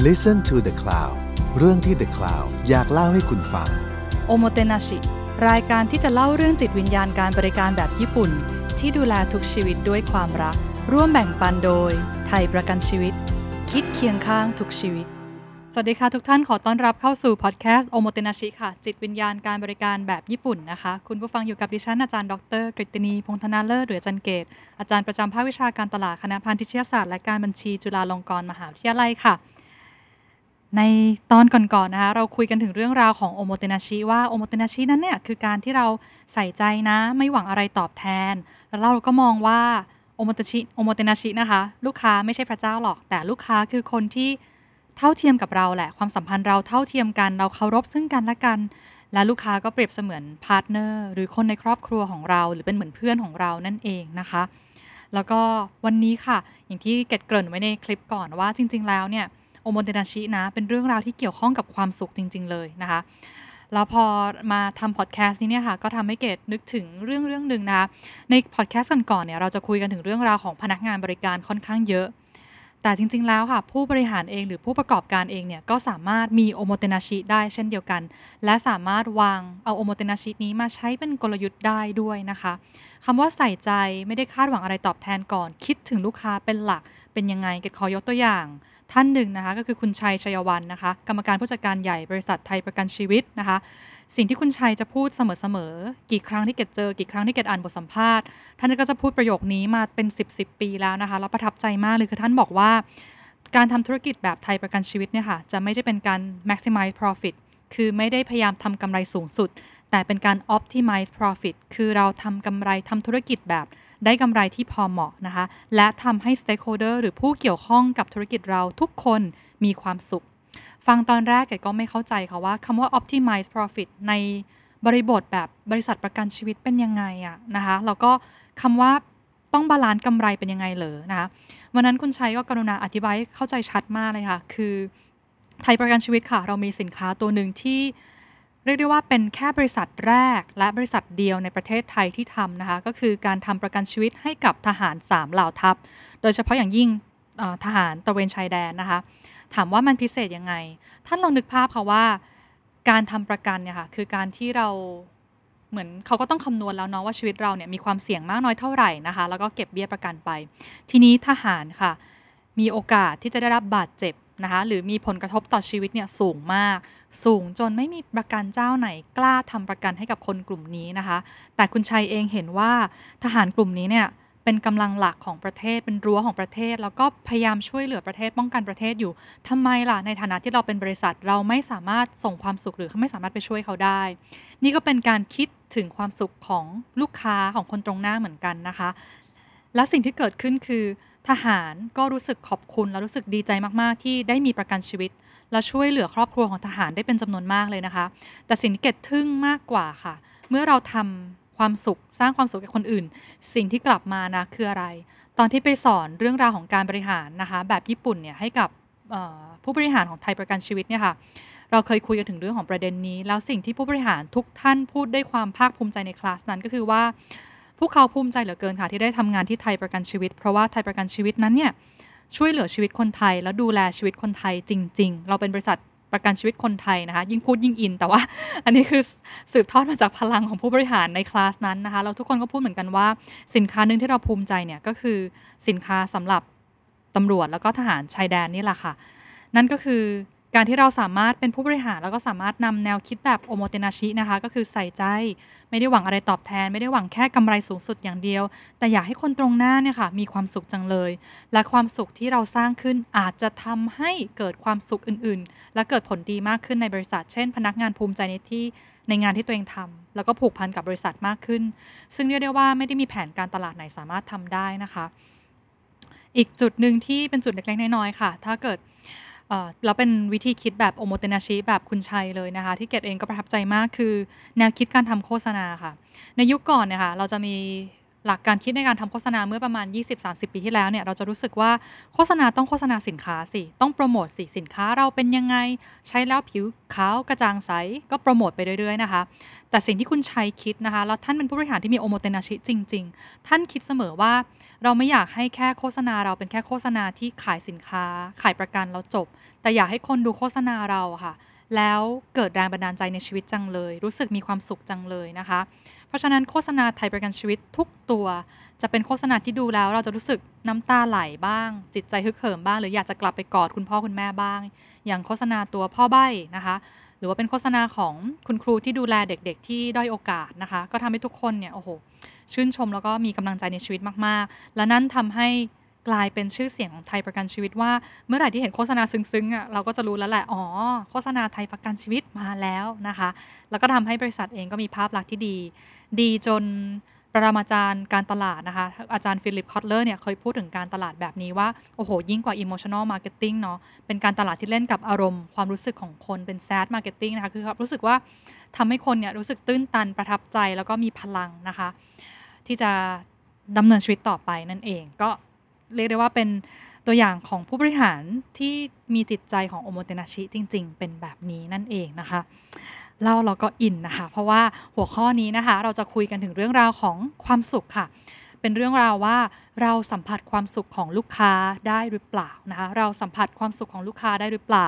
Listen to the Cloud เรื่องที่ The Cloud อยากเล่าให้คุณฟัง โอโมเตนาชิรายการที่จะเล่าเรื่องจิตวิญญาณการบริการแบบญี่ปุ่น ที่ดูแลทุกชีวิตด้วยความรัก ร่วมแบ่งปันโดย ไทยประกันชีวิต คิดเคียงข้างทุกชีวิต สวัสดีค่ะทุกท่านขอต้อนรับเข้าสู่พอดแคสต์โอโมเตนาชิค่ะ จิตวิญญาณการบริการแบบญี่ปุ่นนะคะ คุณผู้ฟังอยู่กับดิฉันอาจารย์ดรกฤตินีพงธนาเลิศหรืออาจารย์เกดอาจารย์ประจำภาควิชาการตลาดคณะพาณิชยศาสตร์และการบัญชีจุฬาลงกรณ์มหาวิทยาลัยค่ะ ในตอนก่อนๆนะคะเราคุยกันถึงเรื่องราวของโอโมเตนาชิว่าโอโมเตนาชินั้นเนี่ยคือการที่เราใส่ใจนะไม่หวังอะไรตอบแทน แล้วเราก็มองว่าโอโมเตชิโอโมเตนาชินะคะ ลูกค้าไม่ใช่พระเจ้าหรอก แต่ลูกค้าคือคนที่เท่าเทียมกับเราแหละ ความสัมพันธ์เราเท่าเทียมกันเราเคารพซึ่งกันและกัน และลูกค้าก็เปรียบเสมือน partner หรือคนในครอบครัวของเรา หรือเป็นเหมือนเพื่อนของเรานั่นเองนะคะ แล้วก็วันนี้ค่ะ อย่างที่เกดเกริ่นไว้ในคลิปก่อนว่าจริง ๆ แล้วเนี่ย โอโมเตนาชินะ เป็นเรื่องราวที่เกี่ยวข้องกับความสุขจริง ๆ เลยนะคะแล้วพอมาทำพอดแคสต์นี้เนี่ยค่ะก็ทำให้เกดนึกถึงเรื่องเรื่องหนึ่งนะคะในพอดแคสต์ก่อนๆเนี่ยเราจะคุยกันถึงเรื่องราวของพนักงานบริการค่อนข้างเยอะ แต่จริง ๆ แล้วค่ะ ผู้บริหารเองหรือผู้ประกอบการเองเนี่ยก็สามารถมีโอโมเตนาชิได้เช่นเดียวกัน และสามารถวางเอาโอโมเตนาชินี้มาใช้เป็นกลยุทธ์ได้ด้วยนะคะคำว่าใส่ใจไม่ได้คาดหวังอะไรตอบแทนก่อน คิดถึงลูกค้าเป็นหลักเป็นยังไงเกดขอยกตัวอย่าง ท่านหนึ่งนะคะ ก็คือคุณชัยชัยวันนะคะ กรรมการผู้จัดการใหญ่บริษัทไทยประกันชีวิตนะคะ สิ่งที่คุณชัยจะพูดเสมอๆ กี่ครั้งที่เกดเจอ กี่ครั้งที่เกดอ่านบทสัมภาษณ์ ท่านก็จะพูดประโยคนี้มาเป็น 10บสปีแล้วนะคะ แล้วประทับใจมากเลยคือท่านบอกว่า การทำธุรกิจแบบไทยประกันชีวิตเนี่ยค่ะ จะไม่ใช่เป็นการ maximize profit คือไม่ได้พยายามทำกำไรสูงสุด แต่เป็นการ optimize profit คือเราทำกำไรทำธุรกิจแบบ ได้กำไรที่พอเหมาะนะคะ และทำให้ stakeholder หรือผู้เกี่ยวข้องกับธุรกิจเราทุกคนมีความสุข ฟังตอนแรกเกดก็ไม่เข้าใจค่ะว่าคำว่า optimize profit ในบริบทแบบบริษัทประกันชีวิตเป็นยังไงอะนะคะแล้วก็คำว่าต้อง balance กำไรเป็นยังไงเหรอนะคะวันนั้นคุณไชยก็กรุณาอธิบายเข้าใจชัดมากเลยค่ะ คือไทยประกันชีวิตค่ะ เรามีสินค้าตัวหนึ่งที่เรียกได้ว่าเป็นแค่บริษัทแรก และบริษัทเดียวในประเทศไทยที่ทำนะคะ ก็คือการทำประกันชีวิตให้กับทหาร3เหล่าทัพ โดยเฉพาะอย่างยิ่งทหารตะเวนชายแดนนะคะ ถามว่ามันพิเศษยังไง ท่านลองนึกภาพค่ะว่า การทำประกันเนี่ยค่ะคือการที่เราเหมือนเขาก็ต้องคำนวณแล้วเนาะว่าชีวิตเราเนี่ยมีความเสี่ยงมากน้อยเท่าไหร่นะคะ แล้วก็เก็บเบี้ยประกันไป ทีนี้ทหารค่ะ มีโอกาสที่จะได้รับบาดเจ็บนะคะ หรือมีผลกระทบต่อชีวิตเนี่ยสูงมาก สูงจนไม่มีประกันเจ้าไหนกล้าทำประกันให้กับคนกลุ่มนี้นะคะ แต่คุณชัยเองเห็นว่าทหารกลุ่มนี้เนี่ย เป็นกำลังหลักของประเทศเป็นรั้วของประเทศ แล้วก็พยายามช่วยเหลือประเทศป้องกันประเทศอยู่ทำไมล่ะในฐานะที่เราเป็นบริษัท เราไม่สามารถส่งความสุขหรือไม่สามารถไปช่วยเขาได้ นี่ก็เป็นการคิดถึงความสุขของลูกค้าของคนตรงหน้าเหมือนกันนะคะ และสิ่งที่เกิดขึ้นคือ ทหารก็รู้สึกขอบคุณและรู้สึกดีใจมากๆ ที่ได้มีประกันชีวิต และช่วยเหลือครอบครัวของทหารได้เป็นจำนวนมากเลยนะคะ แต่สิ่งที่เกดทึ่งมากกว่าค่ะ เมื่อเราทำ ความสุข สร้างความสุขกับคนอื่น สิ่งที่กลับมานะคืออะไร ตอนที่ไปสอนเรื่องราวของการบริหารนะคะ แบบญี่ปุ่นเนี่ยให้กับผู้บริหารของไทยประกันชีวิตเนี่ยค่ะเราเคยคุยกันถึงเรื่องของประเด็นนี้ แล้วสิ่งที่ผู้บริหารทุกท่านพูดได้ความภาคภูมิใจในคลาสนั้นก็คือว่า พวกเขาภูมิใจเหลือเกินค่ะที่ได้ทำงานที่ไทยประกันชีวิต เพราะว่าไทยประกันชีวิตนั้นเนี่ยช่วยเหลือชีวิตคนไทย และดูแลชีวิตคนไทยจริง ๆ เราเป็นบริษัท ประกันชีวิตคนไทยนะคะ ยิ่งพูดยิ่งอิน แต่ว่าอันนี้คือสืบทอดมาจากพลังของผู้บริหารในคลาสนั้นนะคะเราทุกคนก็พูดเหมือนกันว่า สินค้าหนึ่งที่เราภูมิใจเนี่ยก็คือสินค้าสำหรับตำรวจแล้วก็ทหารชายแดนนี่แหละค่ะ นั่นก็คือ การที่เราสามารถเป็นผู้บริหารแล้วก็สามารถนำแนวคิดแบบโอโมเตนาชินะคะ ก็คือใส่ใจ ไม่ได้หวังอะไรตอบแทน ไม่ได้หวังแค่กำไรสูงสุดอย่างเดียว แต่อยากให้คนตรงหน้าเนี่ยค่ะมีความสุขจังเลย และความสุขที่เราสร้างขึ้นอาจจะทำให้เกิดความสุขอื่นๆ และเกิดผลดีมากขึ้นในบริษัท เช่น พนักงานภูมิใจในที่ในงานที่ตัวเองทำแล้วก็ผูกพันกับบริษัทมากขึ้น ซึ่งเรียกได้ว่าไม่ได้มีแผนการตลาดไหนสามารถทำได้นะคะ อีกจุดหนึ่งที่เป็นจุดเล็กๆน้อยๆค่ะ ถ้าเกิด เราเป็นวิธีคิดแบบโอโมเตนาชิแบบคุณชัยเลยนะคะ ที่เกดเองก็ประทับใจมากคือแนวคิดการทำโฆษณาค่ะ ในยุคก่อนเนี่ยค่ะเราจะมี หลักการคิดในการทำโฆษณาเมื่อประมาณ 20-30 ปีที่แล้วเนี่ยเราจะรู้สึกว่าโฆษณาต้องโฆษณาสินค้าสิ ต้องโปรโมทสิสินค้าเราเป็นยังไง ใช้แล้วผิวขาวกระจ่างใสก็โปรโมทไปเรื่อยๆนะคะ แต่สิ่งที่คุณชัยคิดนะคะ แล้วท่านเป็นผู้บริหารที่มีโอโมเตนาชิจริง ๆ ท่านคิดเสมอว่าเราไม่อยากให้แค่โฆษณาเราเป็นแค่โฆษณาที่ขายสินค้า ขายประกันแล้วจบ แต่อยากให้คนดูโฆษณาเราค่ะ แล้วเกิดแรงบันดาลใจในชีวิตจังเลย รู้สึกมีความสุขจังเลยนะคะ เพราะฉะนั้นโฆษณาไทยประกันชีวิตทุกตัว จะเป็นโฆษณาที่ดูแล้ว เราจะรู้สึกน้ำตาไหลบ้าง จิตใจฮึกเหิมบ้าง หรืออยากจะกลับไปกอดคุณพ่อคุณแม่บ้าง อย่างโฆษณาตัวพ่อใบ้นะคะ หรือว่าเป็นโฆษณาของคุณครูที่ดูแลเด็กๆ ที่ด้อยโอกาสนะคะ ก็ทำให้ทุกคนเนี่ยโอ้โหชื่นชมแล้วก็มีกำลังใจในชีวิตมากๆ และนั่นทำให้ กลายเป็นชื่อเสียงของไทยประกันชีวิตว่าเมื่อไหร่ที่เห็นโฆษณาซึ้งๆอะเราก็จะรู้แล้วแหละอ๋อโฆษณาไทยประกันชีวิตมาแล้วนะคะ แล้วก็ทำให้บริษัทเองก็มีภาพลักษณ์ที่ดี ดีจนปรมาจารย์การตลาดนะคะ อาจารย์ฟิลิปคอตเลอร์เนี่ยเคยพูดถึงการตลาดแบบนี้ว่า โอ้โห ยิ่งกว่า emotional marketing เนาะเป็นการตลาดที่เล่นกับอารมณ์ ความรู้สึกของคนเป็น sad marketing นะคะ คือรู้สึกว่าทำให้คนเนี่ยรู้สึกตื้นตันประทับใจแล้วก็มีพลังนะคะ ที่จะดำเนินชีวิตต่อไปนั่นเองก็ เรียกได้ว่าเป็นตัวอย่างของผู้บริหารที่มีจิตใจของโอโมเตนาชิจริง ๆ เป็นแบบนี้นั่นเองนะคะเล่าเราก็อินนะคะ เพราะว่าหัวข้อนี้นะคะ เราจะคุยกันถึงเรื่องราวของความสุขค่ะ เป็นเรื่องราวว่าเราสัมผัสความสุขของลูกค้าได้หรือเปล่านะคะเราสัมผัสความสุขของลูกค้าได้หรือเปล่า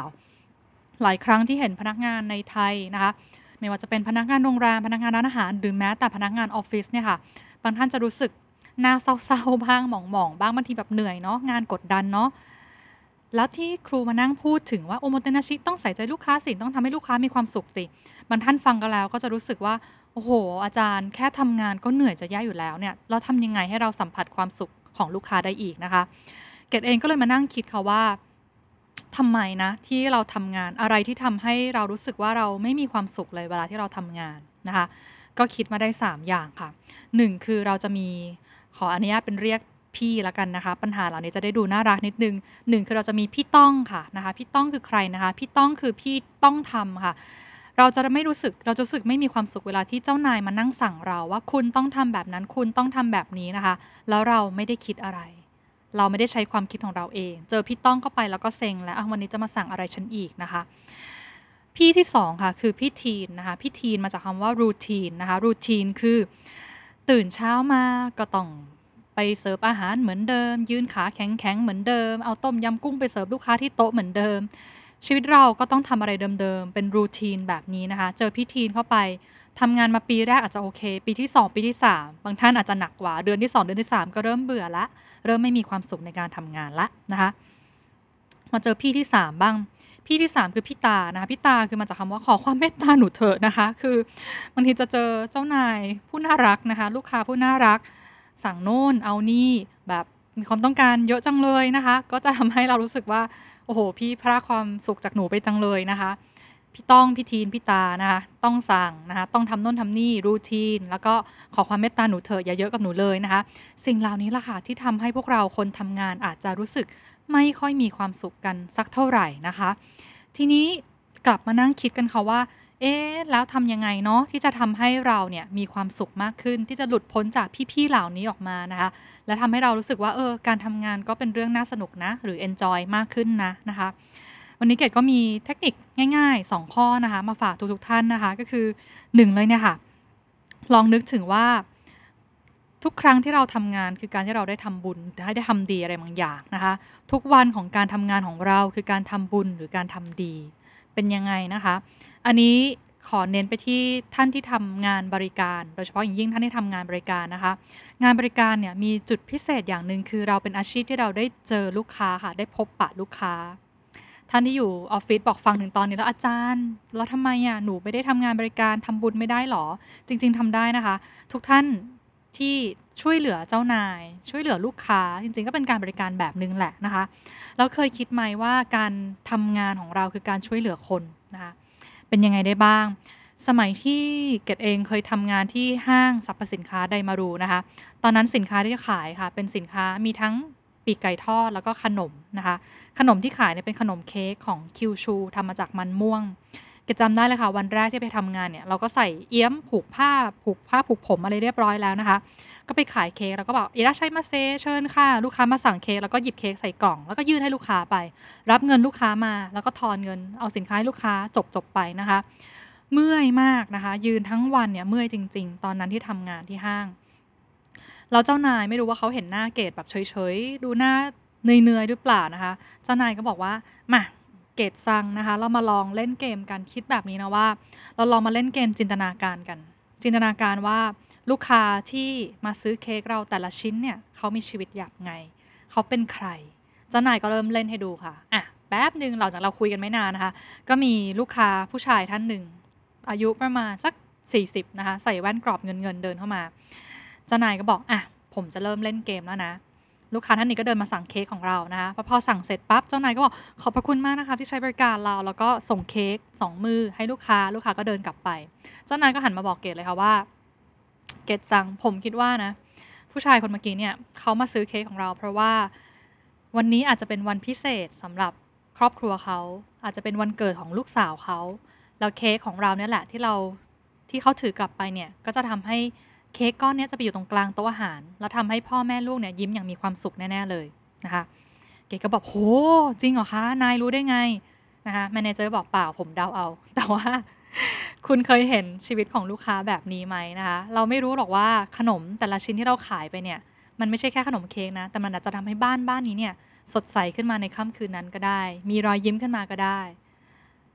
หลายครั้งที่เห็นพนักงานในไทยนะคะไม่ว่าจะเป็นพนักงานโรงแรมพนักงานร้านอาหาร หรือแม้แต่พนักงานออฟฟิศเนี่ยค่ะบางท่านจะรู้สึก หน้าเศร้าๆบ้างหมองๆบ้างบางทีแบบเหนื่อยเนาะงานกดดันเนาะแล้วที่ครูมานั่งพูดถึงว่าโอโมเตนาชิต้องใส่ใจลูกค้าสิต้องทำให้ลูกค้ามีความสุขสิบางท่านฟังก็แล้วก็จะรู้สึกว่าโอ้โห อาจารย์แค่ทำงานก็เหนื่อยจะแย่อยู่แล้วเนี่ยเราทำยังไงให้เราสัมผัสความสุขของลูกค้าได้อีกนะคะ เกดเองก็เลยมานั่งคิดค่ะว่าทำไมนะ ที่เราทำงานอะไรที่ทำให้เรารู้สึกว่าเราไม่มีความสุขเลยเวลาที่เราทำงานนะคะ ก็คิดมาได้ 3 อย่างค่ะ 1 คือเราจะมี ขออนุญาตเป็นเรียกพี่ละกันนะคะ ปัญหาเหล่านี้จะได้ดูน่ารักนิดนึงหนึ่งคือเราจะมีพี่ต้องค่ะนะคะ พี่ต้องคือใครนะคะ พี่ต้องคือพี่ต้องทำค่ะ เราจะไม่รู้สึกเราจะรู้สึกไม่มีความสุขเวลาที่เจ้านายมานั่งสั่งเราว่าคุณต้องทำแบบนั้นคุณต้องทำแบบนี้นะคะ แล้วเราไม่ได้คิดอะไร เราไม่ได้ใช้ความคิดของเราเอง เจอพี่ต้องเข้าไปแล้วก็เซ็งแล้ววันนี้จะมาสั่งอะไรฉันอีกนะคะพี่ที่สองค่ะคือพี่ทีนนะคะพี่ทีนมาจากคำว่ารูทีนนะคะรูทีนคือ ตื่นเช้ามาก็ต้องไปเสิร์ฟอาหารเหมือนเดิม ยืนขาแข็งๆเหมือนเดิม เอาต้มยำกุ้งไปเสิร์ฟลูกค้าที่โต๊ะเหมือนเดิม ชีวิตเราก็ต้องทำอะไรเดิมๆ เป็นรูทีนแบบนี้นะคะ เจอพี่ทีนเข้าไปทำงานมาปีแรกอาจจะโอเค ปีที่ 2 ปีที่ 3 บางท่านอาจจะหนักกว่าเดือนที่ 2 เดือนที่ 3 ก็เริ่มเบื่อละ เริ่มไม่มีความสุขในการทำงานละนะคะมาเจอพี่ที่ 3 บ้าง พี่ที่ 3 คือพี่ตานะคะพี่ตาคือมาจากคำว่าขอความเมตตาหนูเถอะนะคะ คือบางทีจะเจอเจ้านายผู้น่ารักนะคะ ลูกค้าผู้น่ารัก สั่งโน่นเอานี่แบบมีความต้องการเยอะจังเลยนะคะ ก็จะทำให้เรารู้สึกว่าโอ้โห พี่พระความสุขจากหนูไปจังเลยนะคะ พี่ต้องพี่ทีนพี่ตานะคะต้องสั่งนะคะต้องทำโน่นทำนี่รูทีน แล้วก็ขอความเมตตาหนูเถอะอย่าเยอะกับหนูเลยนะคะ สิ่งเหล่านี้ล่ะค่ะที่ทำให้พวกเราคนทำงานอาจจะรู้สึกไม่ค่อยมีความสุขกันสักเท่าไหร่นะคะ ทีนี้กลับมานั่งคิดกันค่ะว่า เอ๊ะแล้วทำยังไงเนาะที่จะทำให้เราเนี่ยมีความสุขมากขึ้น ที่จะหลุดพ้นจากพี่ๆเหล่านี้ออกมานะคะ และทำให้เรารู้สึกว่าเออการทำงานก็เป็นเรื่องน่าสนุกนะ หรือ enjoy มากขึ้นนะนะคะ วันนี้เกดก็มีเทคนิคง่ายๆ 2 ข้อนะคะ มาฝากทุกๆท่านนะคะ ก็คือ 1 เลยเนี่ยค่ะ ลองนึกถึงว่า ทุกครั้งที่เราทำงานคือการที่เราได้ทำบุญได้ทำดีอะไรบางอย่างนะคะ ทุกวันของการทำงานของเราคือการทำบุญหรือการทำดีเป็นยังไงนะคะ อันนี้ขอเน้นไปที่ท่านที่ทำงานบริการ โดยเฉพาะอย่างยิ่งท่านที่ทำงานบริการนะคะ งานบริการเนี่ยมีจุดพิเศษอย่างหนึ่งคือเราเป็นอาชีพที่เราได้เจอลูกค้าค่ะ ได้พบปะลูกค้า ท่านที่อยู่ออฟฟิศบอกฟังถึงตอนนี้แล้วอาจารย์ แล้วทำไมอะหนูไม่ได้ทำงานบริการทำบุญไม่ได้หรอ จริง ๆทำได้นะคะ ทุกท่านที่ช่วยเหลือเจ้านาย ช่วยเหลือลูกค้า จริง ๆ ก็เป็นการบริการแบบนึงแหละนะคะแล้วเคยคิดไหมว่าการทำงานของเราคือการช่วยเหลือคนนะคะเป็นยังไงได้บ้าง สมัยที่เกดเองเคยทำงานที่ห้างสรรพสินค้าไดมารูนะคะ ตอนนั้นสินค้าที่ขายค่ะ เป็นสินค้ามีทั้ง ปีกไก่ทอดแล้วก็ขนมนะคะ ขนมที่ขายเนี่ยเป็นขนมเค้กของคิวชูทำมาจากมันม่วงกดจำได้เลยค่ะ วันแรกที่ไปทำงานเนี่ย เราก็ใส่เอี้ยมผูกผ้าผูกผ้าผูกผมอะไรเรียบร้อยแล้วนะคะ ก็ไปขายเค้กแล้วก็บอกอิราชัยมาเซเชิญค่ะ ลูกค้ามาสั่งเค้กแล้วก็หยิบเค้กใส่กล่อง แล้วก็ยื่นให้ลูกค้าไป รับเงินลูกค้ามา แล้วก็ทอนเงินเอาสินค้าให้ลูกค้าจบจบไปนะคะ เมื่อยมากนะคะ ยืนทั้งวันเนี่ยเมื่อยจริง ๆ ตอนนั้นที่ทำงานที่ห้าง แล้วเจ้านายไม่รู้ว่าเขาเห็นหน้าเกดแบบเฉยๆ ดูหน้าเหนื่อยๆหรือเปล่านะคะ เจ้านายก็บอกว่ามาเกดซังนะคะ เรามาลองเล่นเกมกันคิดแบบนี้นะว่า เราลองมาเล่นเกมจินตนาการกัน จินตนาการว่าลูกค้าที่มาซื้อเค้กเราแต่ละชิ้นเนี่ยเขามีชีวิตอย่างไง เขาเป็นใคร เจ้านายก็เริ่มเล่นให้ดูค่ะอะแป๊บหนึ่งหลังจากเราคุยกันไม่นานนะคะ ก็มีลูกค้าผู้ชายท่านหนึ่งอายุประมาณสัก 40นะคะใส่แว่นกรอบเงินเงินเดินเข้ามา เจ้านายก็บอกอะผมจะเริ่มเล่นเกมแล้วนะ ลูกค้าท่านนี้ก็เดินมาสั่งเค้กของเรานะคะพอพอสั่งเสร็จปั๊บเจ้านายก็บอกขอบพระคุณมากนะคะที่ใช้บริการเราแล้วก็ส่งเค้กสองมือให้ลูกค้าลูกค้าก็เดินกลับไป เจ้านายก็หันมาบอกเกดเลยค่ะว่า เกดสั่งผมคิดว่านะ ผู้ชายคนเมื่อกี้เนี่ยเขามาซื้อเค้กของเรา เพราะว่าวันนี้อาจจะเป็นวันพิเศษสำหรับครอบครัวเขาอาจจะเป็นวันเกิดของลูกสาวเขาแล้วเค้กของเราเนี่ยแหละที่เราที่เขาถือกลับไปเนี่ยก็จะทำให้ เค้กก้อนนี้จะไปอยู่ตรงกลางโต๊ะอาหาร แล้วทำให้พ่อแม่ลูกเนี่ยยิ้มอย่างมีความสุขแน่ ๆ เลยนะคะ เก๋ก็บอกโหจริงเหรอคะ นายรู้ได้ไงนะคะแมเนเจอร์บอกเปล่าผมเดาเอา แต่ว่าคุณเคยเห็นชีวิตของลูกค้าแบบนี้ไหมนะคะ เราไม่รู้หรอกว่าขนมแต่ละชิ้นที่เราขายไปเนี่ย มันไม่ใช่แค่ขนมเค้กนะ แต่มันอาจจะทำให้บ้านบ้านนี้เนี่ยสดใสขึ้นมาในค่ำคืนนั้นก็ได้ มีรอยยิ้มขึ้นมาก็ได้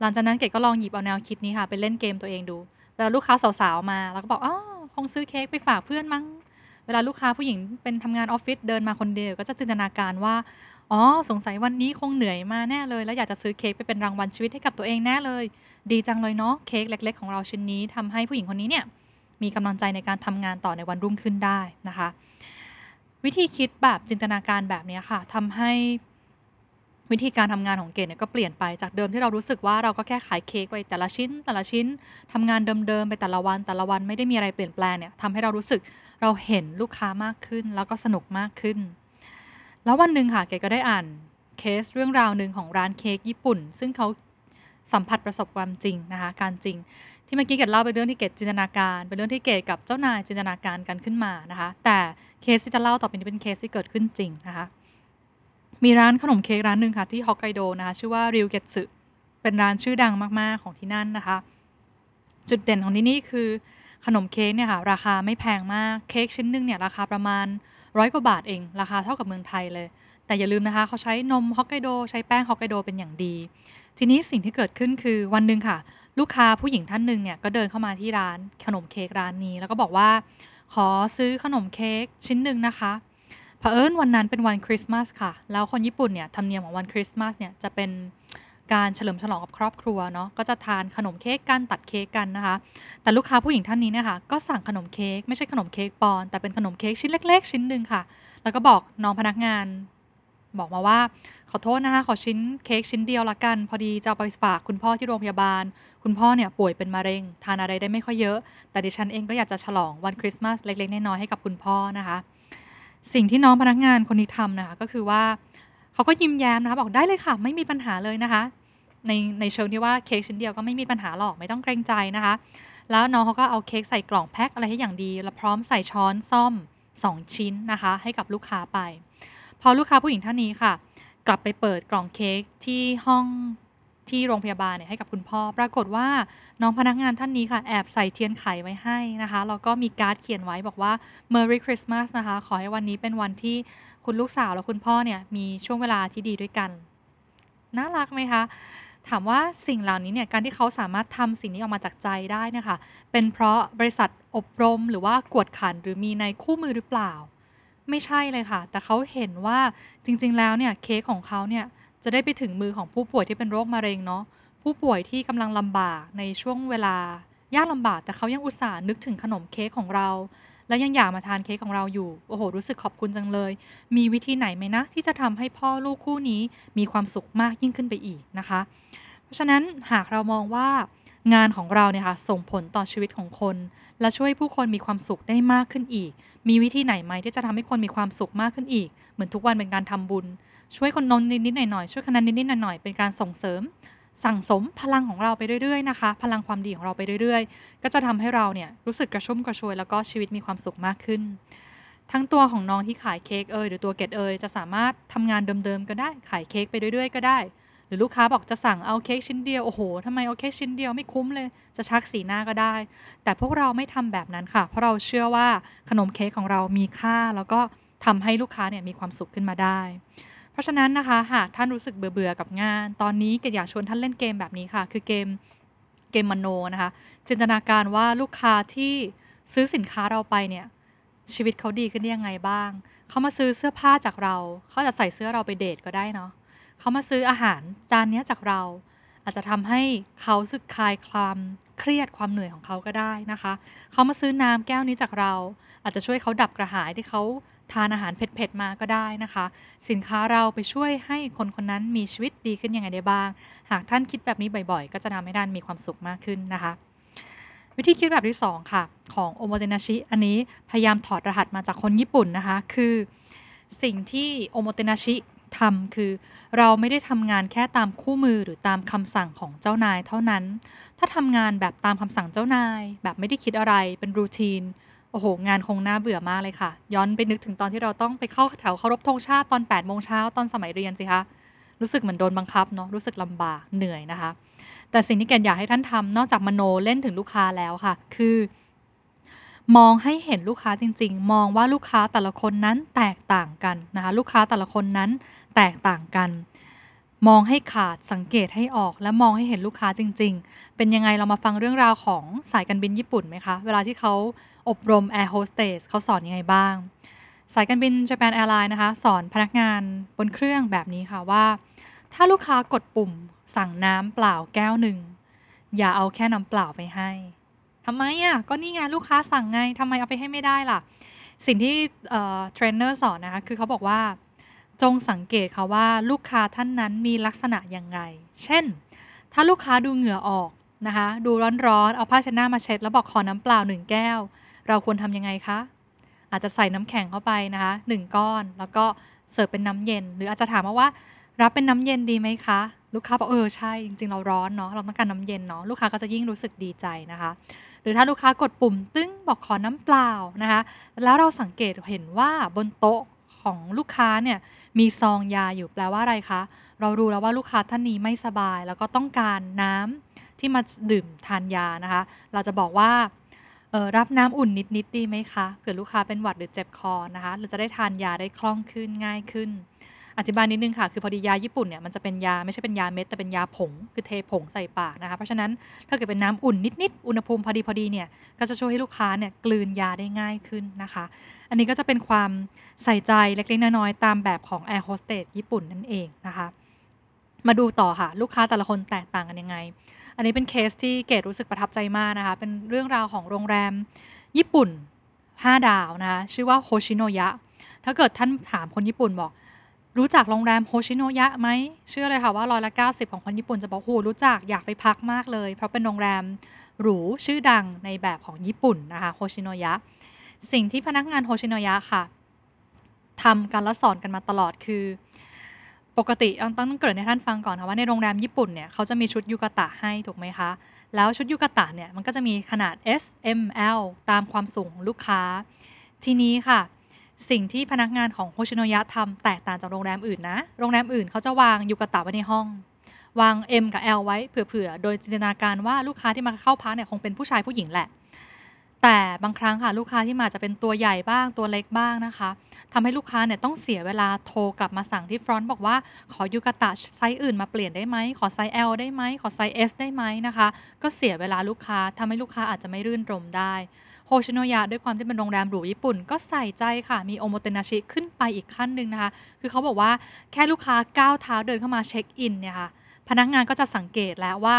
หลังจากนั้นเก๋ก็ลองหยิบเอาแนวคิดนี้ค่ะไปเล่นเกมตัวเองดู เวลาลูกค้าสาวๆมา แล้วก็บอกอ๋อ งซื้อเค้กไปฝากเพื่อนมั้ง เวลาลูกค้าผู้หญิงเป็นทำงานออฟฟิศเดินมาคนเดียวก็จะจินตนาการว่า อ๋อ สงสัยวันนี้คงเหนื่อยมาแน่เลย แล้วอยากจะซื้อเค้กไปเป็นรางวัลชีวิตให้กับตัวเองแน่เลย ดีจังเลยเนาะเค้กเล็ก ๆ ของเราชิ้นนี้ทำให้ผู้หญิงคนนี้เนี่ยมีกำลังใจในการทำงานต่อในวันรุ่งขึ้นได้นะคะ วิธีคิดแบบจินตนาการแบบนี้ค่ะทำให้ วิธีการทำงานของเกดเนี่ยก็เปลี่ยนไปจากเดิมที่เรารู้สึกว่าเราก็แค่ขายเค้กไปแต่ละชิ้น แต่ละชิ้นทำงานเดิมๆไปแต่ละวันแต่ละวันไม่ได้มีอะไรเปลี่ยนแปลงเนี่ยทำให้เรารู้สึกเราเห็นลูกค้ามากขึ้น แล้วก็สนุกมากขึ้น แล้ววันหนึ่งค่ะเกดก็ได้อ่านเคสเรื่องราวหนึ่งของร้านเค้กญี่ปุ่น ซึ่งเขาสัมผัสประสบความจริงนะคะการจริง ที่เมื่อกี้เกดเล่าเป็นเรื่องที่เกดจินตนาการ เป็นเรื่องที่เกดกับเจ้านายจินตนาการกันขึ้นมานะคะ แต่เคสที่จะเล่าต่อไปนี้เป็นเคสที่เกิดขึ้นจริงนะคะ มีร้านขนมเค้กร้านหนึ่งค่ะที่ฮอกไกโดนะคะชื่อว่าริวเกตสึเป็นร้านชื่อดังมาก ๆ ของที่นั่นนะคะ จุดเด่นของที่นี่คือขนมเค้กเนี่ยค่ะราคาไม่แพงมากเค้กชิ้นหนึ่งเนี่ยราคาประมาณร้อยกว่าบาทเอง ราคาเท่ากับเมืองไทยเลย แต่อย่าลืมนะคะเขาใช้นมฮอกไกโดใช้แป้งฮอกไกโดเป็นอย่างดี ทีนี้สิ่งที่เกิดขึ้นคือวันหนึ่งค่ะ ลูกค้าผู้หญิงท่านหนึ่งเนี่ยก็เดินเข้ามาที่ร้านขนมเค้กร้านนี้ แล้วก็บอกว่า ขอซื้อขนมเค้กชิ้นหนึ่งนะคะ เผอิญวันนั้นเป็นวันคริสต์มาสค่ะ แล้วคนญี่ปุ่นเนี่ยธรรมเนียมของวันคริสต์มาสเนี่ยจะเป็นการเฉลิมฉลองกับครอบครัวเนาะก็จะทานขนมเค้กกันตัดเค้กกันนะคะ แต่ลูกค้าผู้หญิงท่านนี้เนี่ยค่ะก็สั่งขนมเค้กไม่ใช่ขนมเค้กปอนแต่เป็นขนมเค้กชิ้นเล็ก ๆ ชิ้นหนึ่งค่ะ แล้วก็บอกน้องพนักงาน บอกมาว่าขอโทษนะคะขอชิ้นเค้กชิ้นเดียวละกัน พอดีจะไปฝากคุณพ่อที่โรงพยาบาล คุณพ่อเนี่ยป่วยเป็นมะเร็ง ทานอะไรได้ไม่ค่อยเยอะ แต่ดิฉันเองก็อยากจะฉลองวันคริสต์มาสเล็กๆน้อยๆให้กับคุณพ่อนะคะ สิ่งที่น้องพนักงานคนนี้ทำนะคะก็คือว่าเขาก็ยิ้มแย้มนะคะบอกได้เลยค่ะ ไม่มีปัญหาเลยนะคะ ในในเชิงที่ว่าเค้กชิ้นเดียวก็ไม่มีปัญหาหรอกไม่ต้องเกรงใจนะคะ แล้วน้องเขาก็เอาเค้กใส่กล่องแพ็คอะไรให้อย่างดี แล้วพร้อมใส่ช้อนซ่อม 2 ชิ้นนะคะ ให้กับลูกค้าไป พอลูกค้าผู้หญิงท่านนี้ค่ะ กลับไปเปิดกล่องเค้กที่ห้อง ที่โรงพยาบาลเนี่ยให้กับคุณพ่อ ปรากฏว่าน้องพนักงานท่านนี้ค่ะ แอบใส่เทียนไขไว้ให้นะคะแล้วก็มีการ์ดเขียนไว้บอกว่า Merry Christmas นะคะ ขอให้วันนี้เป็นวันที่คุณลูกสาวและคุณพ่อเนี่ยมีช่วงเวลาที่ดีด้วยกัน น่ารักไหมคะถามว่าสิ่งเหล่านี้เนี่ยการที่เขาสามารถทำสิ่งนี้ออกมาจากใจได้นะคะเป็นเพราะบริษัทอบรมหรือว่ากวดขันหรือมีในคู่มือหรือเปล่า ไม่ใช่เลยค่ะ แต่เขาเห็นว่าจริง ๆ แล้วเนี่ยเค้กของเขาเนี่ย จะได้ไปถึงมือของผู้ป่วยที่เป็นโรคมะเร็งเนาะผู้ป่วยที่กำลังลำบากในช่วงเวลายากลำบากแต่เขายังอุตส่าห์นึกถึงขนมเค้กของเรา แล้วยังอยากมาทานเค้กของเราอยู่ โอ้โห รู้สึกขอบคุณจังเลย มีวิธีไหนไหมนะ ที่จะทำให้พ่อลูกคู่นี้มีความสุขมากยิ่งขึ้นไปอีกนะคะ เพราะฉะนั้นหากเรามองว่า งานของเราเนี่ยค่ะส่งผลต่อชีวิตของคน และช่วยผู้คนมีความสุขได้มากขึ้นอีก มีวิธีไหนไหมที่จะทำให้คนมีความสุขมากขึ้นอีก เหมือนทุกวันเป็นการทำบุญ ช่วยคนนนนิดๆหน่อยๆช่วยคนนั้นนิดๆหน่อยๆเป็นการส่งเสริม สั่งสมพลังของเราไปเรื่อยๆนะคะ พลังความดีของเราไปเรื่อยๆ ก็จะทำให้เราเนี่ยรู้สึกกระชุ่มกระชวยแล้วก็ชีวิตมีความสุขมากขึ้นทั้งตัวของน้องที่ขายเค้กเอยหรือตัวเกดเอยจะสามารถทำงานเดิมๆก็ได้ขายเค้กไปเรื่อยๆ ก็ได้ หรือลูกค้าบอกจะสั่งเอาเค้กชิ้นเดียว โอ้โหทำไมเอาเค้กชิ้นเดียวไม่คุ้มเลย จะชักสีหน้าก็ได้ แต่พวกเราไม่ทำแบบนั้นค่ะ เพราะเราเชื่อว่าขนมเค้กของเรามีค่า แล้วก็ทำให้ลูกค้าเนี่ยมีความสุขขึ้นมาได้ เพราะฉะนั้นนะคะ หากท่านรู้สึกเบื่อๆกับงาน ตอนนี้กดอยากชวนท่านเล่นเกมแบบนี้ค่ะ คือเกมเกมมโนนะคะ จินตนาการว่าลูกค้าที่ซื้อสินค้าเราไปเนี่ยชีวิตเขาดีขึ้นได้ยังไงบ้าง เขามาซื้อเสื้อผ้าจากเรา เขาจะใส่เสื้อเราไปเดทก็ได้เนาะ เขามาซื้ออาหารจานนี้จากเรา อาจจะทำให้เขาสึกคลายความเครียดความเหนื่อยของเขาก็ได้นะคะ เขามาซื้อน้ำแก้วนี้จากเรา อาจจะช่วยเขาดับกระหายที่เขาทานอาหารเผ็ดๆมาก็ได้นะคะ สินค้าเราไปช่วยให้คนคนนั้นมีชีวิตดีขึ้นยังไงได้บ้าง หากท่านคิดแบบนี้บ่อยๆ ก็จะทำให้ท่านมีความสุขมากขึ้นนะคะ วิธีคิดแบบที่ 2 ค่ะ ของโอโมเตนาชิอันนี้พยายามถอดรหัสมาจากคนญี่ปุ่นนะคะ คือ สิ่งที่โอโมเตนาชิ ทำคือ เราไม่ได้ทำงานแค่ตามคู่มือหรือตามคำสั่งของเจ้านายเท่านั้น ถ้าทำงานแบบตามคำสั่งเจ้านาย แบบไม่ได้คิดอะไรเป็นรูทีนโอ้โห งานคงน่าเบื่อมากเลยค่ะ ย้อนไปนึกถึงตอนที่เราต้องไปเข้าแถวเคารพธงชาติตอน8โมงเช้าตอนสมัยเรียนสิคะ รู้สึกเหมือนโดนบังคับเนาะ รู้สึกลำบาก เหนื่อยนะคะ แต่สิ่งที่แกนอยากให้ท่านทำนอกจากมโนเล่นถึงลูกค้าแล้วค่ะ คือ มองให้เห็นลูกค้าจริง ๆ มองว่าลูกค้าแต่ละคนนั้นแตกต่างกันนะคะลูกค้าแต่ละคนนั้นแตกต่างกัน มองให้ขาดสังเกตให้ออก และมองให้เห็นลูกค้าจริง ๆ เป็นยังไงเรามาฟังเรื่องราวของสายการบินญี่ปุ่นไหมคะ เวลาที่เขาอบรม Air Hostess เขาสอนยังไงบ้าง สายการบิน Japan Airlines นะคะ สอนพนักงานบนเครื่องแบบนี้ค่ะว่า ถ้าลูกค้ากดปุ่มสั่งน้ำเปล่าแก้วหนึ่งอย่าเอาแค่น้ำเปล่าไปให้ ทำไมอะก็นี่ไงลูกค้าสั่งไงทำไมเอาไปให้ไม่ได้ล่ะ สิ่งที่เทรนเนอร์สอนนะคะคือเขาบอกว่า จงสังเกตค่ะว่าลูกค้าท่านนั้นมีลักษณะยังไง เช่น ถ้าลูกค้าดูเหงื่อออกนะคะ ดูร้อนๆ เอาผ้าเช็ดหน้ามาเช็ด แล้วบอกขอน้ำเปล่าหนึ่งแก้ว เราควรทำยังไงคะ อาจจะใส่น้ำแข็งเข้าไปนะคะหนึ่งก้อน แล้วก็เสิร์ฟเป็นน้ำเย็น หรืออาจจะถามมาว่ารับเป็นน้ำเย็นดีไหมคะ ลูกค้าบอกเออใช่จริงๆเราร้อนเนาะเราต้องการน้ำเย็นเนาะลูกค้าก็จะยิ่งรู้สึกดีใจนะคะ หรือถ้าลูกค้ากดปุ่มตึ้งบอกขอน้ำเปล่านะคะแล้วเราสังเกตเห็นว่าบนโต๊ะของลูกค้าเนี่ยมีซองยาอยู่แปลว่าอะไรคะ เรารู้แล้วว่าลูกค้าท่านนี้ไม่สบาย แล้วก็ต้องการน้ำที่มาดื่มทานยานะคะ เราจะบอกว่ารับน้ำอุ่นนิดๆดีไหมคะเผื่อลูกค้าเป็นหวัดหรือเจ็บคอนะคะเราจะได้ทานยาได้คล่องขึ้นง่ายขึ้น อธิบายนิดนึงค่ะ คือพอดียาญี่ปุ่นเนี่ยมันจะเป็นยาไม่ใช่เป็นยาเม็ดแต่เป็นยาผง คือเทผงใส่ปากนะคะ เพราะฉะนั้นถ้าเกิดเป็นน้ำอุ่นนิดๆ อุณหภูมิพอดีพอดีเนี่ยก็จะช่วยให้ลูกค้าเนี่ยกลืนยาได้ง่ายขึ้นนะคะ อันนี้ก็จะเป็นความใส่ใจเล็กๆน้อยๆตามแบบของ Air Hostess ญี่ปุ่นนั่นเองนะคะ มาดูต่อค่ะ ลูกค้าแต่ละคนแตกต่างกันยังไง อันนี้เป็นเคสที่เกดรู้สึกประทับใจมากนะคะ เป็นเรื่องราวของโรงแรมญี่ปุ่น 5 ดาวนะคะชื่อว่าโฮชิโนยะถ้าเกิดท่านถามคนญี่ปุ่นบอก รู้จักโรงแรมโฮชิโนยะไหม เชื่อเลยค่ะว่าร้อยละ 90 ของคนญี่ปุ่นจะบอกโหรู้จักอยากไปพักมากเลย เพราะเป็นโรงแรมหรูชื่อดังในแบบของญี่ปุ่นนะคะโฮชิโนยะ สิ่งที่พนักงานโฮชิโนยะค่ะทำกันและสอนกันมาตลอดคือปกติต้องเกริ่นให้ท่านฟังก่อนค่ะว่าในโรงแรมญี่ปุ่นเนี่ยเขาจะมีชุดยูกาตะให้ถูกไหมคะ แล้วชุดยูกาตะเนี่ยมันก็จะมีขนาด S M L ตามความสูงของลูกค้า ทีนี้ค่ะ สิ่งที่พนักงานของโฮชิโนยะทำแตกต่างจากโรงแรมอื่นนะ โรงแรมอื่นเขาจะวางยูกาตะไว้ในห้อง วาง M กับ L ไว้เผื่อๆ โดยจินตนาการว่าลูกค้าที่มาเข้าพักเนี่ยคงเป็นผู้ชายผู้หญิงแหละ แต่บางครั้งค่ะลูกค้าที่มาจะเป็นตัวใหญ่บ้างตัวเล็กบ้างนะคะทำให้ลูกค้าเนี่ยต้องเสียเวลาโทรกลับมาสั่งที่ front บอกว่าขอยูกาตะไซส์อื่นมาเปลี่ยนได้ไหมขอไซส์ L ได้ไหมขอไซส์ S ได้ไหมนะคะ ก็เสียเวลาลูกค้าทำให้ลูกค้าอาจจะไม่รื่นรมย์ได้ โฮชิโนยะด้วยความที่เป็นโรงแรมหรูญี่ปุ่น ก็ใส่ใจค่ะ มีโอโมเตนาชิขึ้นไปอีกขั้นหนึ่งนะคะ คือเขาบอกว่าแค่ลูกค้าก้าวเท้าเดินเข้ามาเช็คอินเนี่ยค่ะพนักงานก็จะสังเกตแล้วว่า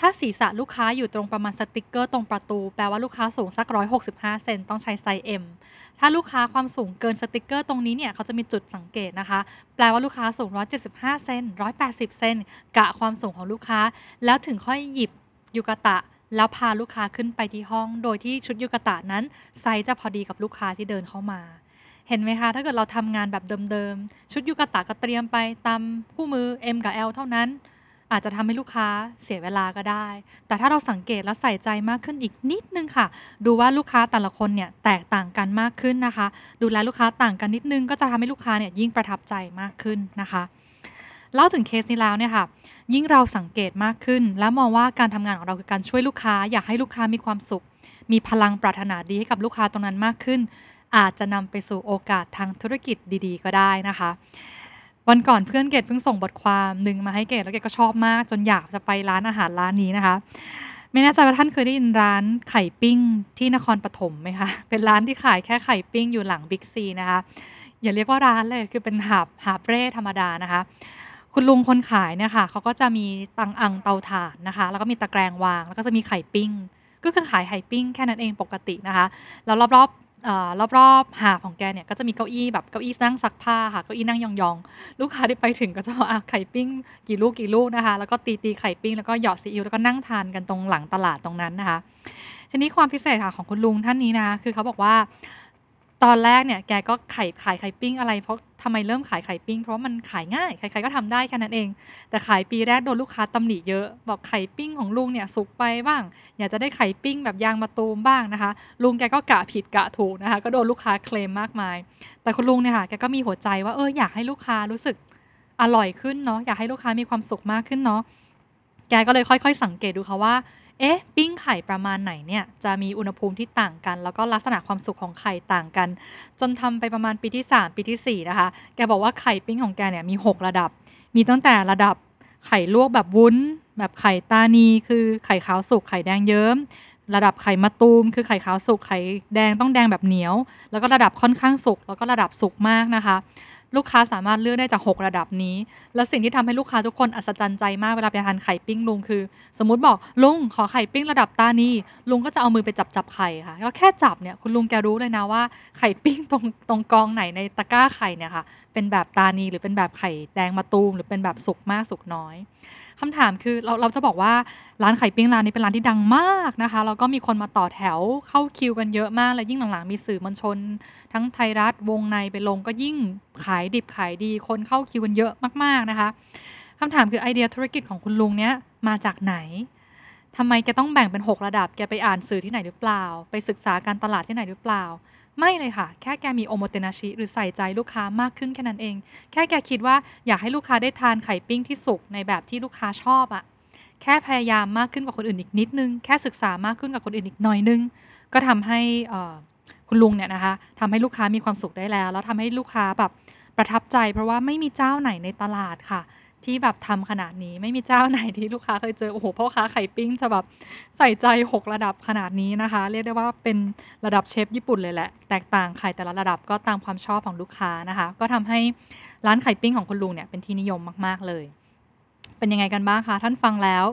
ถ้าศีรษะลูกค้าอยู่ตรงประมาณสติกเกอร์ตรงประตู แปลว่าลูกค้าสูงสัก 165 เซนต้องใช้ไซส์ M ถ้าลูกค้าความสูงเกินสติกเกอร์ตรงนี้เนี่ยเขาจะมีจุดสังเกตนะคะ แปลว่าลูกค้าสูง 175 เซน180 เซนกะความสูงของลูกค้า แล้วถึงค่อยหยิบยูกาตะ แล้วพาลูกค้าขึ้นไปที่ห้อง โดยที่ชุดยูกาตะนั้นไซส์จะพอดีกับลูกค้าที่เดินเข้ามา เห็นไหมคะ ถ้าเกิดเราทำงานแบบเดิมๆ ชุดยูกาตะก็เตรียมไปตามคู่มือ M กับ L เท่านั้น อาจจะทำให้ลูกค้าเสียเวลาก็ได้ แต่ถ้าเราสังเกตและใส่ใจมากขึ้นอีกนิดนึงค่ะ ดูว่าลูกค้าแต่ละคนเนี่ยแตกต่างกันมากขึ้นนะคะ ดูแลลูกค้าต่างกันนิดนึงก็จะทำให้ลูกค้าเนี่ยยิ่งประทับใจมากขึ้นนะคะ เล่าถึงเคสนี้แล้วเนี่ยค่ะ ยิ่งเราสังเกตมากขึ้น และมองว่าการทำงานของเราคือการช่วยลูกค้า อยากให้ลูกค้ามีความสุข มีพลังปรารถนาดีให้กับลูกค้าตรงนั้นมากขึ้น อาจจะนำไปสู่โอกาสทางธุรกิจดีๆ ก็ได้นะคะวันก่อนเพื่อนเกดเพิ่งส่งบทความหนึ่งมาให้เกดแล้วเกดก็ชอบมาก จนอยากจะไปร้านอาหารร้านนี้นะคะ ไม่แน่ใจว่าท่านเคยได้ยินร้านไข่ปิ้งที่นครปฐมไหมคะเป็นร้านที่ขายแค่ไข่ปิ้งอยู่หลังบิ๊กซีนะคะอย่าเรียกว่าร้านเลยคือเป็นหาบหาบเร่ธรรมดานะคะ คุณลุงคนขายเนี่ยค่ะเขาก็จะมีตังอังเตาถ่านนะคะ แล้วก็มีตะแกรงวาง แล้วก็จะมีไข่ปิ้ง ก็คือขายไข่ปิ้งแค่นั้นเองปกตินะคะ แล้วรอบๆเอ่อรอบๆหาของแกเนี่ยก็จะมีเก้าอี้แบบเก้าอี้นั่งซักผ้าค่ะเก้าอี้นั่งยองๆ ลูกค้าที่ไปถึงก็จะบอกอะไข่ปิ้งกี่ลูกกี่ลูกนะคะ แล้วก็ตีตีไข่ปิ้งแล้วก็หยอดซีอิ๊วแล้วก็นั่งทานกันตรงหลังตลาดตรงนั้นนะคะ ทีนี้ความพิเศษค่ะของคุณลุงท่านนี้นะคะคือเขาบอกว่า ตอนแรกเนี่ยแกก็ไข่ขายไข่ปิ้งอะไรเพราะทำไมเริ่มขายไข่ปิ้ง เพราะมันขายง่ายใครๆก็ทำได้แค่นั้นเอง แต่ขายปีแรกโดนลูกค้าตำหนิเยอะบอกไข่ปิ้งของลุงเนี่ยสุกไปบ้าง อยากจะได้ไข่ปิ้งแบบยางมะตูมบ้างนะคะ ลุงแกก็กะผิดกะถูกนะคะ ก็โดนลูกค้าเคลมมากมาย แต่คุณลุงเนี่ยค่ะแกก็มีหัวใจว่าเอออยากให้ลูกค้ารู้สึกอร่อยขึ้นเนาะอยากให้ลูกค้ามีความสุขมากขึ้นเนาะแกก็เลยค่อย ๆ สังเกตดูค่ะว่า เอ๊ะ ปิ้งไข่ประมาณไหนเนี่ย จะมีอุณหภูมิที่ต่างกัน แล้วก็ลักษณะความสุกของไข่ต่างกัน จนทำไปประมาณปีที่ 3 ปีทีสี่ 4 นะคะ แกบอกว่าไข่ปิ้งของแกเนี่ยมี 6 ระดับ มีตั้งแต่ระดับไข่ลวกแบบวุ้น แบบไข่ตานีคือไข่ขาวสุกไข่แดงเยิ้มระดับไข่มะตูม คือไข่ขาวสุกไข่แดงต้องแดงแบบเหนียว แล้วก็ระดับค่อนข้างสุกแล้วก็ระดับสุกมากนะคะ ลูกค้าสามารถเลือกได้จาก 6 ระดับนี้ แล้วสิ่งที่ทำให้ลูกค้าทุกคนอัศจรรย์ใจมากเวลาไปทานไข่ปิ้งลุงคือ สมมติบอกลุงขอไข่ปิ้งระดับตานีลุงก็จะเอามือไปจับจับไข่ค่ะแล้วแค่จับเนี่ยคุณลุงแกรู้เลยนะว่าไข่ปิ้งตรงตรงกองไหนในตะกร้าไข่เนี่ยค่ะเป็นแบบตานีหรือเป็นแบบไข่แดงมะตูมหรือเป็นแบบสุกมากสุกน้อยคำถามคือเราเราจะบอกว่าร้านไข่ปิ้งร้านนี้เป็นร้านที่ดังมากนะคะแล้วก็มีคนมาต่อแถวเข้าคิวกันเยอะมาก และยิ่งหลังๆมีสื่อมวลชน ทั้งไทยรัฐวงในไปลงก็ยิ่งขายดิบขายดี คนเข้าคิวกันเยอะมากๆนะคะคำถามคือไอเดียธุรกิจของคุณลุงเนี้ยมาจากไหนทำไมแกต้องแบ่งเป็น 6 ระดับ แกไปอ่านสื่อที่ไหนหรือเปล่า ไปศึกษาการตลาดที่ไหนหรือเปล่า ไม่เลยค่ะ แค่แกมีโอโมเตนาชิหรือใส่ใจลูกค้ามากขึ้นแค่นั้นเอง แค่แกคิดว่าอยากให้ลูกค้าได้ทานไข่ปิ้งที่สุกในแบบที่ลูกค้าชอบอะแค่พยายามมากขึ้นกว่าคนอื่นอีกนิดนึง แค่ศึกษามากขึ้นกว่าคนอื่นอีกหน่อยนึง ก็ทำให้อ่อ คุณลุงเนี่ยนะคะทำให้ลูกค้ามีความสุขได้แล้ว แล้วทำให้ลูกค้าแบบประทับใจ เพราะว่าไม่มีเจ้าไหนในตลาดค่ะ ที่แบบทำขนาดนี้ไม่มีเจ้าไหนที่ลูกค้าเคยเจอโอ้โหพ่อค้าไข่ปิ้งจะแบบใส่ใจ 6 ระดับขนาดนี้นะคะ เรียกได้ว่าเป็นระดับเชฟญี่ปุ่นเลยแหละแตกต่างไข่แต่ละระดับก็ตามความชอบของลูกค้านะคะ ก็ทำให้ร้านไข่ปิ้งของคุณลุงเนี่ยเป็นที่นิยมมาก ๆเลย เป็นยังไงกันบ้างคะท่านฟังแล้ว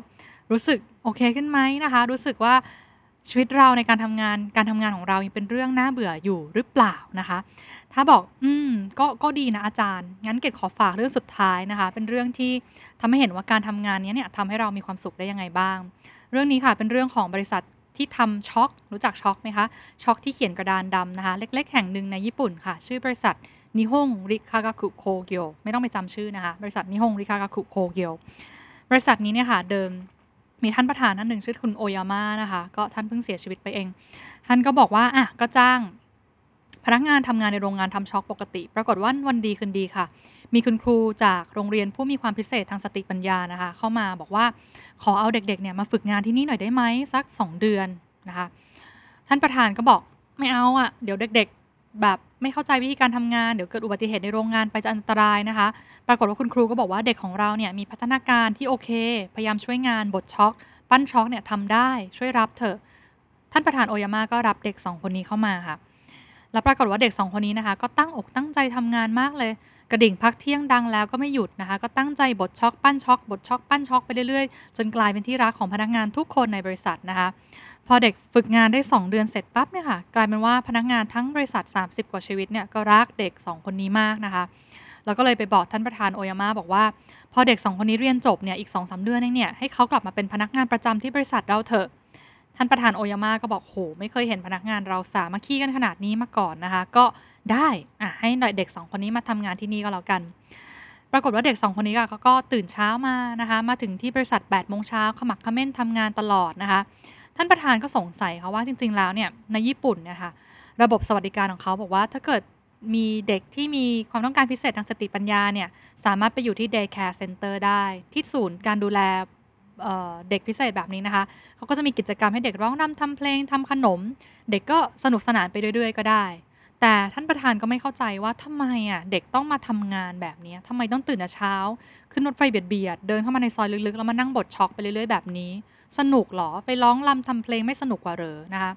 รู้สึกโอเคขึ้นไหมนะคะ รู้สึกว่า ชีวิตเราในการทำงานการทำงานของเรายังเป็นเรื่องน่าเบื่ออยู่หรือเปล่านะคะ ถ้าบอกอืมก็ก็ดีนะอาจารย์ งั้นเกดขอฝากเรื่องสุดท้ายนะคะ เป็นเรื่องที่ทำให้เห็นว่าการทำงานนี้เนี่ยทำให้เรามีความสุขได้ยังไงบ้าง เรื่องนี้ค่ะเป็นเรื่องของบริษัทที่ทำช็อกรู้จักช็อกไหมคะช็อกที่เขียนกระดานดำนะคะ เล็ก ๆ แห่งหนึ่งในญี่ปุ่นค่ะ ชื่อบริษัทนิฮงริคากาคุโคเกียวไม่ต้องไปจำชื่อนะคะ บริษัทนิฮงริคากาคุโคเกียวบริษัทนี้เนี่ยค่ะเดิม มีท่านประธานท่านหนึ่งชื่อคุณโอยาม่านะคะ ก็ท่านเพิ่งเสียชีวิตไปเอง ท่านก็บอกว่าอะก็จ้าง พนักงานทำงานในโรงงานทำช็อกปกติ ปรากฏว่าวันดีคืนดีค่ะ มีคุณครูจากโรงเรียนผู้มีความพิเศษทางสติปัญญานะคะ เข้ามาบอกว่าขอเอาเด็กๆเนี่ยมาฝึกงานที่นี่หน่อยได้ไหมสัก 2 เดือนนะคะ ท่านประธานก็บอกไม่เอาอะ่ะเดี๋ยวเด็ก ๆแบบ ไม่เข้าใจวิธีการทำงาน เดี๋ยวเกิดอุบัติเหตุในโรงงานไปจะอันตรายนะคะ ปรากฏว่าคุณครูก็บอกว่าเด็กของเราเนี่ยมีพัฒนาการที่โอเค พยายามช่วยงานบทช็อก ปั้นช็อกเนี่ยทำได้ช่วยรับเถอะ ท่านประธานโอยาม่าก็รับเด็ก 2 คนนี้เข้ามาค่ะ แล้วปรากฏว่าเด็ก 2 คนนี้นะคะ ก็ตั้งอกตั้งใจทำงานมากเลย กระดิ่งพักเที่ยงดังแล้วก็ไม่หยุดนะคะ ก็ตั้งใจบทช็อกปั้นช็อกบทช็อกปั้นช็อกไปเรื่อยๆ จนกลายเป็นที่รักของพนักงานทุกคนในบริษัทนะคะ พอเด็กฝึกงานได้ 2 เดือนเสร็จปั๊บเนี่ยค่ะ กลายเป็นว่าพนักงานทั้งบริษัท 30 กว่าชีวิตเนี่ยก็รักเด็ก 2 คนนี้มากนะคะแล้วก็เลยไปบอกท่านประธานโอยาม่าบอกว่า พอเด็ก 2 คนนี้เรียนจบเนี่ยอีก2อสเดือนเองเนี่ยให้เขากลับมาเป็นพนักงานประจำที่บริษัทเราเถอะ ท่านประธานโอยาม่าก็บอกโห ไม่เคยเห็นพนักงานเราสามัคคีกันขนาดนี้มาก่อนนะคะ ก็ได้อะให้เด็ก 2 คนนี้มาทำงานที่นี่ก็แล้วกัน ปรากฏว่าเด็กสองคนนี้เขาก็ตื่นเช้ามานะคะ มาถึงที่บริษัท8ปดโมงเช้าขมักขม้นทำงานตลอดนะคะ ท่านประธานก็สงสัยค่ะว่าจริง ๆ แล้วเนี่ยในญี่ปุ่นเนี่ยค่ะระบบสวัสดิการของเขาบอกว่าถ้าเกิดมีเด็กที่มีความต้องการพิเศษทางสติปัญญาเนี่ยสามารถไปอยู่ที่ day care center ได้ ที่ศูนย์การดูแล เด็กพิเศษแบบนี้นะคะเขาก็จะมีกิจกรรมให้เด็กร้องรำทำเพลงทำขนม เด็กก็สนุกสนานไปเรื่อย ๆ ก็ได้ แต่ท่านประธานก็ไม่เข้าใจว่าทำไมอะเด็กต้องมาทำงานแบบนี้ทำไมต้องตื่นแต่เช้า ขึ้นรถไฟเบียดเบียดเดินเข้ามาในซอยลึกๆ แล้วมานั่งบทช็อกไปเรื่อยๆแบบนี้ สนุกหรอไปร้องรำทำเพลงไม่สนุกกว่าเหรอนะคะ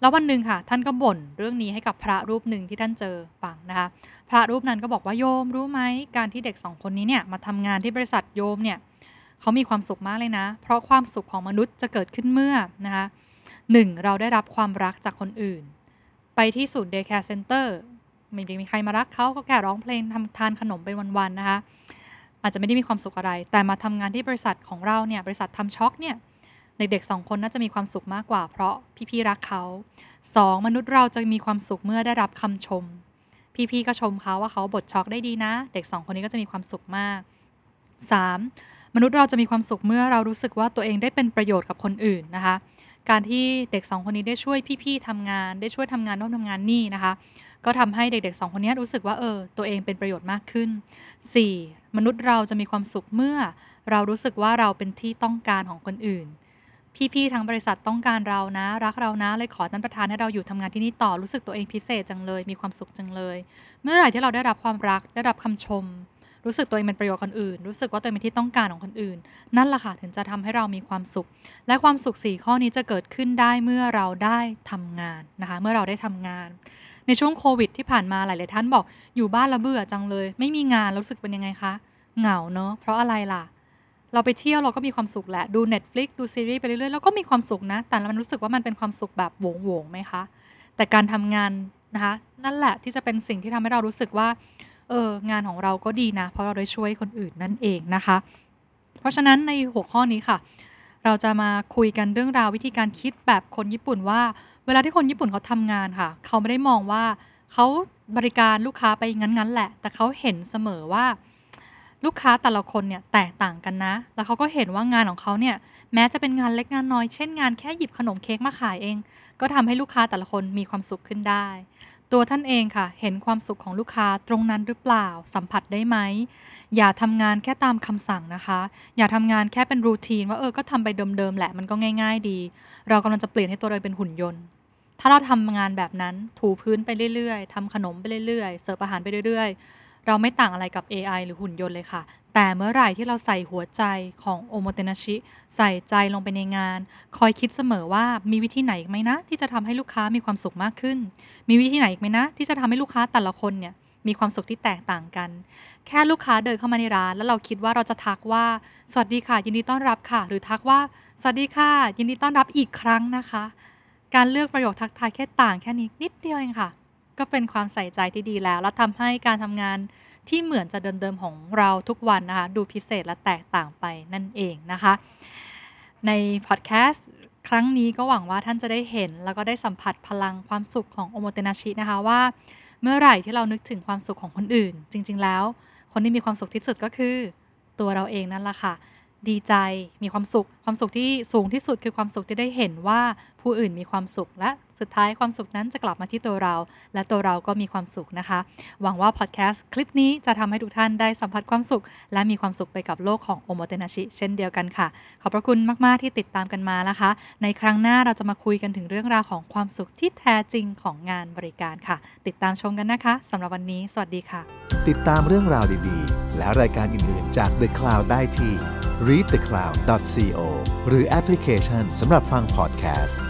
แล้ววันหนึ่งค่ะ ท่านก็บ่นเรื่องนี้ให้กับพระรูปหนึ่งที่ท่านเจอฟังนะคะ พระรูปนั้นก็บอกว่าโยมรู้ไหมการที่เด็กสองคนนี้เนี่ยมาทำงานที่บริษัทโยมเนี่ย เขามีความสุขมากเลยนะ เพราะความสุขของมนุษย์จะเกิดขึ้นเมื่อนะคะหนึ่งเราได้รับความรักจากคนอื่น ไปที่ศูนย์ day care center ไม่ได้มีใครมารักเขาก็แค่ร้องเพลงทำทานขนมไปวันๆนะคะอาจจะไม่ได้มีความสุขอะไร แต่มาทำงานที่บริษัทของเราเนี่ยบริษัททำชอล์กเนี่ยเด็กๆสองคนน่าจะมีความสุขมากกว่า เพราะพี่ๆรักเขา 2. มนุษย์เราจะมีความสุขเมื่อได้รับคำชม พี่ๆก็ชมเขาว่าเขาบทช็อกได้ดีนะ เด็ก2คนนี้ก็จะมีความสุขมาก 3. มนุษย์เราจะมีความสุขเมื่อเรารู้สึกว่าตัวเองได้เป็นประโยชน์กับคนอื่นนะคะ การที่เด็ก 2 คนนี้ได้ช่วยพี่ๆทำงาน ได้ช่วยทำงานโน้นทำงานนี่นะคะ ก็ทำให้เด็กๆ 2 คนนี้รู้สึกว่าเออตัวเองเป็นประโยชน์มากขึ้น 4. มนุษย์เราจะมีความสุขเมื่อ เรารู้สึกว่าเราเป็นที่ต้องการของคนอื่น พี่ๆทั้งบริษัทต้องการเรานะ รักเรานะเลยขอท่านประธานให้เราอยู่ทำงานที่นี่ต่อรู้สึกตัวเองพิเศษจังเลย มีความสุขจังเลย เมื่อไหร่ที่เราได้รับความรักได้รับคำชม รู้สึกตัวเองเป็นประโยชน์คนอื่น รู้สึกว่าตัวเองเป็นที่ต้องการของคนอื่น นั่นแหละค่ะถึงจะทำให้เรามีความสุข และความสุขสี่ข้อนี้จะเกิดขึ้นได้เมื่อเราได้ทำงานนะคะ เมื่อเราได้ทำงาน ในช่วงโควิดที่ผ่านมาหลาย ๆ ท่านบอกอยู่บ้านแล้วเบื่อจังเลย ไม่มีงานรู้สึกเป็นยังไงคะเหงาเนอะเพราะอะไรล่ะเราไปเที่ยวเราก็มีความสุขแหละ ดู Netflix ดูซีรีส์ไปเรื่อยๆแล้วก็มีความสุขนะ แต่มันรู้สึกว่ามันเป็นความสุขแบบโหวงๆไหมคะ แต่การทำงานนะคะ นั่นแหละที่จะเป็นสิ่งที่ทำให้เรารู้สึกว่า เอองานของเราก็ดีนะ เพราะเราได้ช่วยคนอื่นนั่นเองนะคะ เพราะฉะนั้นในหัวข้อนี้ค่ะ เราจะมาคุยกันเรื่องราววิธีการคิดแบบคนญี่ปุ่นว่า เวลาที่คนญี่ปุ่นเขาทำงานค่ะ เขาไม่ได้มองว่าเขาบริการลูกค้าไปงั้นๆแหละ แต่เขาเห็นเสมอว่าลูกค้าแต่ละคนเนี่ยแตกต่างกันนะ แล้วเขาก็เห็นว่างานของเขาเนี่ยแม้จะเป็นงานเล็กงานน้อย เช่นงานแค่หยิบขนมเค้กมาขายเอง ก็ทำให้ลูกค้าแต่ละคนมีความสุขขึ้นได้ ตัวท่านเองค่ะ เห็นความสุขของลูกค้าตรงนั้นหรือเปล่า สัมผัสได้ไหม อย่าทำงานแค่ตามคำสั่งนะคะ อย่าทำงานแค่เป็นรูทีนว่าเออ ก็ทำไปเดิมๆแหละ มันก็ง่าย ๆ ดี เรากำลังจะเปลี่ยนให้ตัวเราเป็นหุ่นยนต์ ถ้าเราทำงานแบบนั้น ถูพื้นไปเรื่อยๆทำขนมไปเรื่อยๆ เสิร์ฟอาหารไปเรื่อยๆ เราไม่ต่างอะไรกับ AI หรือหุ่นยนต์เลยค่ะ แต่เมื่อไหร่ที่เราใส่หัวใจของโอโมเตนาชิ ใส่ใจลงไปในงาน คอยคิดเสมอว่ามีวิธีไหนไหมนะ ที่จะทำให้ลูกค้ามีความสุขมากขึ้น มีวิธีไหนอีกไหมนะ ที่จะทำให้ลูกค้าแต่ละคนเนี่ยมีความสุขที่แตกต่างกัน แค่ลูกค้าเดินเข้ามาในร้าน แล้วเราคิดว่าเราจะทักว่า สวัสดีค่ะ ยินดีต้อนรับค่ะ หรือทักว่า สวัสดีค่ะ ยินดีต้อนรับอีกครั้งนะคะ การเลือกประโยคทักทายแค่ต่างแค่นี้นิดเดียวเองค่ะ ก็เป็นความใส่ใจที่ดีแล้ว และทำให้การทำงานที่เหมือนจะเดิมๆของเราทุกวันนะคะ ดูพิเศษและแตกต่างไปนั่นเองนะคะ ในพอดแคสต์ครั้งนี้ก็หวังว่าท่านจะได้เห็น แล้วก็ได้สัมผัสพลังความสุขของโอโมเตนาชินะคะว่า เมื่อไหร่ที่เรานึกถึงความสุขของคนอื่น จริง ๆ แล้ว คนที่มีความสุขที่สุดก็คือ ตัวเราเองนั่นแหละค่ะดีใจมีความสุขความสุขที่สูงที่สุดคือความสุขที่ได้เห็นว่าผู้อื่นมีความสุข และสุดท้ายความสุขนั้นจะกลับมาที่ตัวเรา และตัวเราก็มีความสุขนะคะ หวังว่าพอดแคสต์คลิปนี้จะทำให้ทุกท่านได้สัมผัสความสุข และมีความสุขไปกับโลกของโอโมเตนาชิเช่นเดียวกันค่ะ ขอบพระคุณมาก ๆ ที่ติดตามกันมานะคะ ในครั้งหน้าเราจะมาคุยกันถึงเรื่องราวของความสุขที่แท้จริงของงานบริการค่ะ ติดตามชมกันนะคะสำหรับวันนี้ สวัสดีค่ะ ติดตามเรื่องราวดีๆ และรายการอื่น ๆ จาก The Cloud ได้ที่ readthecloud.co หรือแอปพลิเคชันสำหรับฟังพอดแคสต์